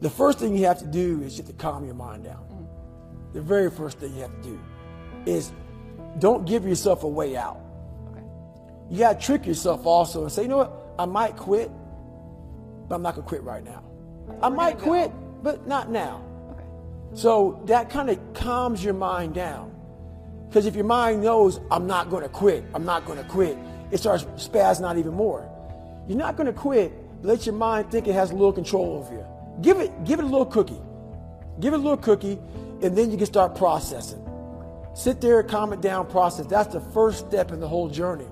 The first thing you have to do is just to calm your mind down. The very first thing you have to do is don't give yourself a way out. You got to trick yourself also and say, you know what? I might quit, but I'm not going to quit right now. I might quit, but not now. So that kind of calms your mind down. Because if your mind knows, I'm not going to quit, I'm not going to quit, it starts spazzing out even more. You're not going to quit, let your mind think it has a little control over you. Give it, give it a little cookie. Give it a little cookie, and then you can start processing. Sit there, calm it down, process. That's the first step in the whole journey.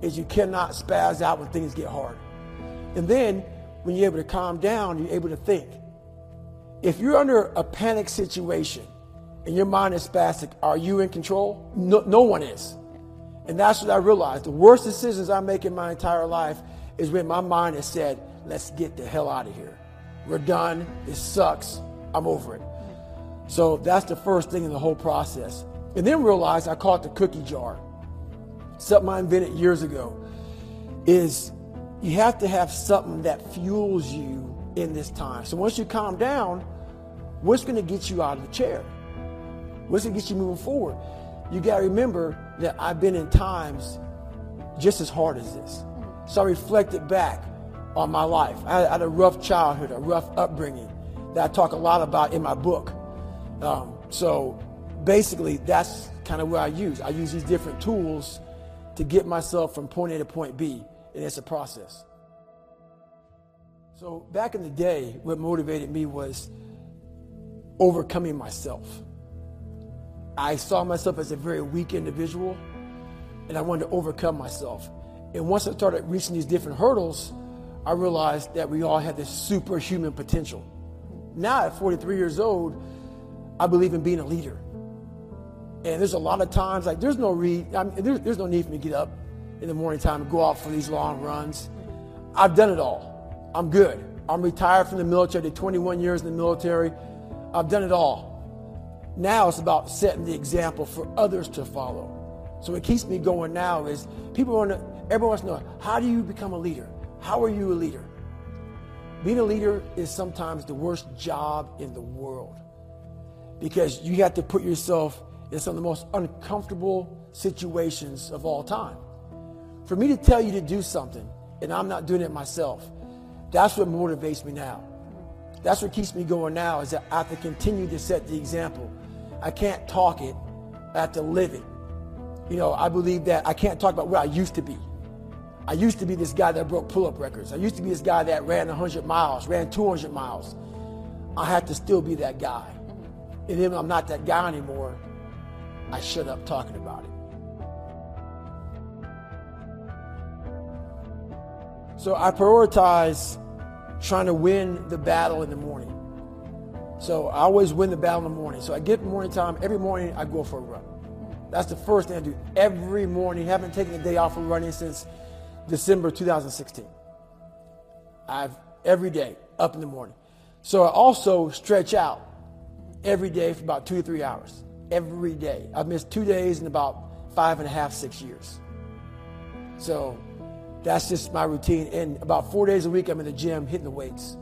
Is you cannot spaz out when things get hard. And then when you're able to calm down, you're able to think. If you're under a panic situation and your mind is spastic, are you in control? No, no one is. And that's what I realized. The worst decisions I make in my entire life is when my mind has said, let's get the hell out of here. We're done. It sucks. I'm over it. So that's the first thing in the whole process. And then realize I call it the cookie jar. Something I invented years ago is you have to have something that fuels you in this time. So once you calm down, what's going to get you out of the chair? What's going to get you moving forward? You got to remember that I've been in times just as hard as this. So I reflected back on my life. I had a rough childhood, a rough upbringing that I talk a lot about in my book. Um, so basically, that's kind of where I use. I use these different tools to get myself from point A to point B, and it's a process. So back in the day, what motivated me was overcoming myself. I saw myself as a very weak individual, and I wanted to overcome myself. And once I started reaching these different hurdles, I realized that we all had this superhuman potential. Now, at 43 years old, I believe in being a leader. And there's a lot of times, like, there's no, re- I mean, there's, there's no need for me to get up in the morning time and go out for these long runs. I've done it all. I'm good. I'm retired from the military. I did 21 years in the military. I've done it all. Now it's about setting the example for others to follow. So what keeps me going now is people want to, everyone wants to know, how do you become a leader? How are you a leader? Being a leader is sometimes the worst job in the world because you have to put yourself in some of the most uncomfortable situations of all time. For me to tell you to do something and I'm not doing it myself, that's what motivates me now. That's what keeps me going now is that I have to continue to set the example. I can't talk it, I have to live it. You know, I believe that I can't talk about where I used to be. I used to be this guy that broke pull-up records. I used to be this guy that ran 100 miles, ran 200 miles. I have to still be that guy. And then when I'm not that guy anymore, I shut up talking about it. So I prioritize trying to win the battle in the morning. So I always win the battle in the morning. So I get morning time. Every morning I go for a run. That's the first thing I do every morning. Haven't taken a day off from running since December 2016. I've every day up in the morning. So I also stretch out every day for about two to three hours. Every day. I've missed two days in about five and a half, six years. So that's just my routine. And about four days a week, I'm in the gym hitting the weights.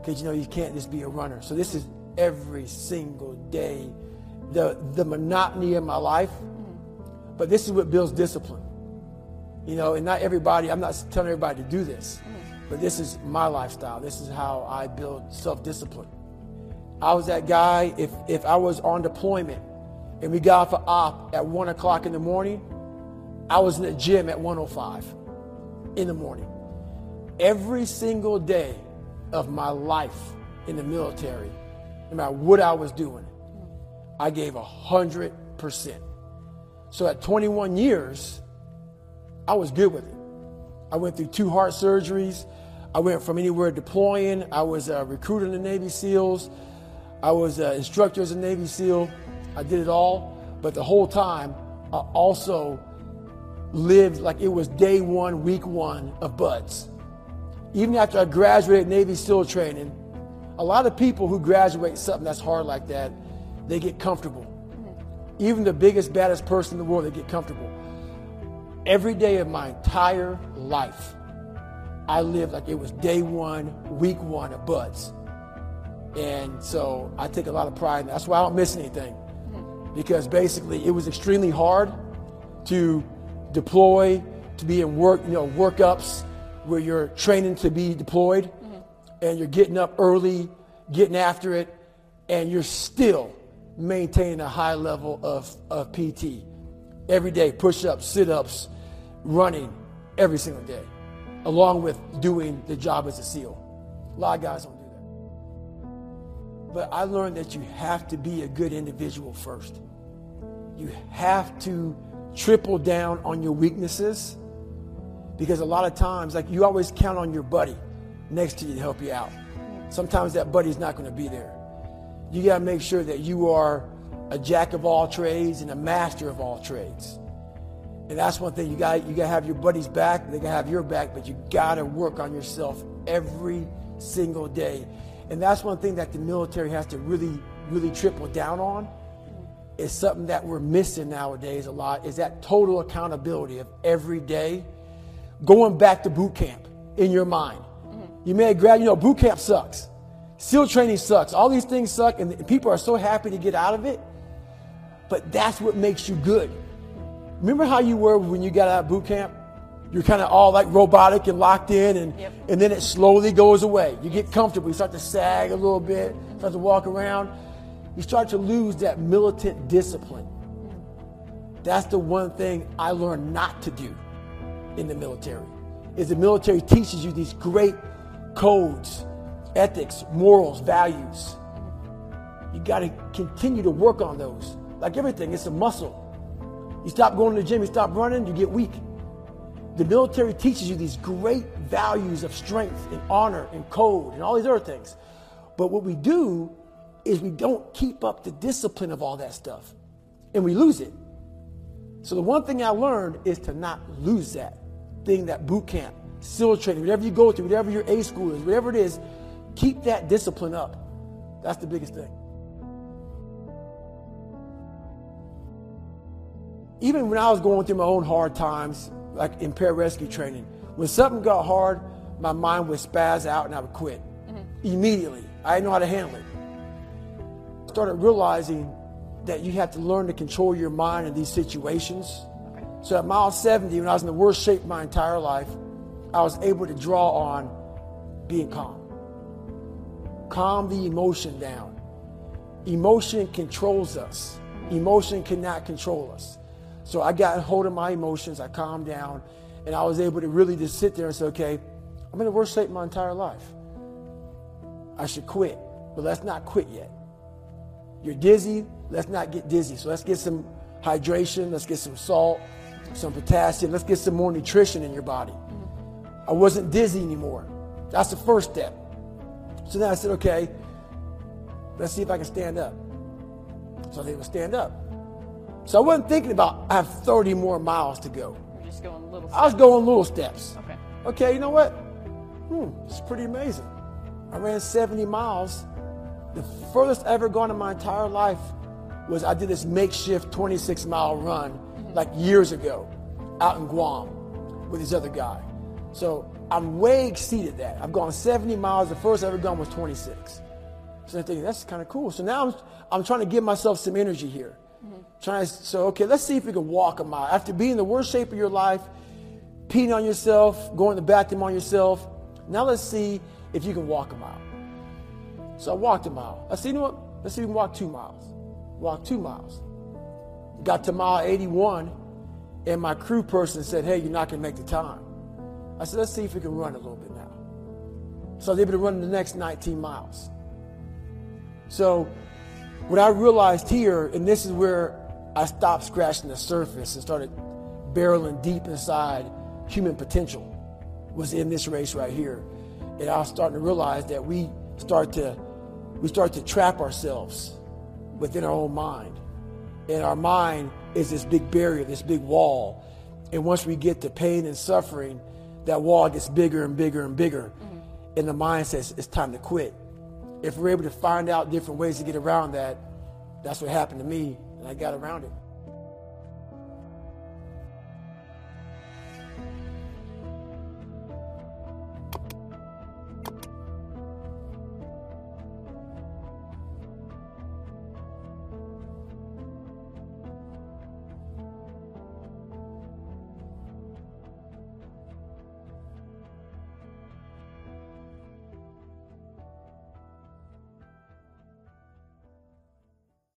Because, you know, you can't just be a runner. So this is every single day. The, the monotony of my life. Mm-hmm. But this is what builds discipline. You know, and not everybody, I'm not telling everybody to do this. Mm. But this is my lifestyle. This is how I build self-discipline. I was that guy, if, if I was on deployment and we got off a op at 1 o'clock in the morning, I was in the gym at 105 in the morning. Every single day of my life in the military, no matter what I was doing, I gave a hundred percent. So at 21 years, I was good with it. I went through two heart surgeries. I went from anywhere deploying. I was uh, a recruiter in the Navy SEALs. I was an instructor as a Navy SEAL. I did it all. But the whole time, I also lived like it was day one, week one of BUD/S. Even after I graduated Navy SEAL training, a lot of people who graduate something that's hard like that, they get comfortable. Mm-hmm. Even the biggest, baddest person in the world, they get comfortable. Every day of my entire life, I lived like it was day one, week one of BUD/S. And so I take a lot of pride in that. That's why I don't miss anything. Because basically it was extremely hard to deploy, to be in work, you know, workups where you're training to be deployed mm-hmm. and you're getting up early, getting after it, and you're still maintaining a high level of, of PT. Every day, push ups, sit ups, running every single day, along with doing the job as a SEAL. A lot of guys don't do that. But I learned that you have to be a good individual first. You have to triple down on your weaknesses because a lot of times, like you always count on your buddy next to you to help you out. Sometimes that buddy's not going to be there. You got to make sure that you are a jack of all trades and a master of all trades. And that's one thing you got you got to have your buddies back, they to have your back, but you got to work on yourself every single day. And that's one thing that the military has to really really triple down on is something that we're missing nowadays a lot is that total accountability of every day going back to boot camp in your mind. You may have grabbed, you know, boot camp sucks. SEAL training sucks. All these things suck, and people are so happy to get out of it. But that's what makes you good. Remember how you were when you got out of boot camp? You're kind of all like robotic and locked in, and, yep. and then it slowly goes away. You get comfortable. You start to sag a little bit, start to walk around. You start to lose that militant discipline. That's the one thing I learned not to do in the military. Is the military teaches you these great codes, ethics, morals, values. You got to continue to work on those. Like everything, it's a muscle. You stop going to the gym, you stop running, you get weak. The military teaches you these great values of strength and honor and code and all these other things. But what we do is we don't keep up the discipline of all that stuff and we lose it. So the one thing I learned is to not lose that thing, that boot camp, SEAL training, whatever you go through, whatever your A school is, whatever it is, keep that discipline up. That's the biggest thing. Even when I was going through my own hard times, like in pararescue training, when something got hard, my mind would spaz out and I would quit mm-hmm. immediately. I didn't know how to handle it. Started realizing that you have to learn to control your mind in these situations. Okay. So at mile 70, when I was in the worst shape of my entire life, I was able to draw on being calm. Calm the emotion down. Emotion controls us. Emotion cannot control us. So I got hold of my emotions, I calmed down, and I was able to really just sit there and say, okay, I'm in the worst shape my entire life. I should quit, but let's not quit yet. You're dizzy, let's not get dizzy. So let's get some hydration, let's get some salt, some potassium, let's get some more nutrition in your body. I wasn't dizzy anymore. That's the first step. So then I said, okay, let's see if I can stand up. So they would stand up. So I wasn't thinking about I have 30 more miles to go. You're just going little steps. I was going little steps. Okay. Okay, you know what? Hmm, it's pretty amazing. I ran 70 miles. The furthest I ever gone in my entire life was I did this makeshift 26 mile run mm-hmm. like years ago out in Guam with this other guy. So I'm way exceeded that. I've gone 70 miles. The first I ever gone was 26. So I'm thinking, that's kind of cool. So now I'm, I'm trying to give myself some energy here. Trying to, so, okay, let's see if we can walk a mile. After being in the worst shape of your life, peeing on yourself, going to the bathroom on yourself, now let's see if you can walk a mile. So I walked a mile. I said, you know what? Let's see if we can walk two miles. Walk two miles. Got to mile 81, and my crew person said, hey, you're not going to make the time. I said, let's see if we can run a little bit now. So I was able to run the next 19 miles. So what I realized here, and this is where I stopped scratching the surface and started barreling deep inside human potential was in this race right here. And I was starting to realize that we start to we start to trap ourselves within our own mind. And our mind is this big barrier, this big wall. And once we get to pain and suffering, that wall gets bigger and bigger and bigger. Mm-hmm. And the mind says it's time to quit. If we're able to find out different ways to get around that, that's what happened to me, and I got around it.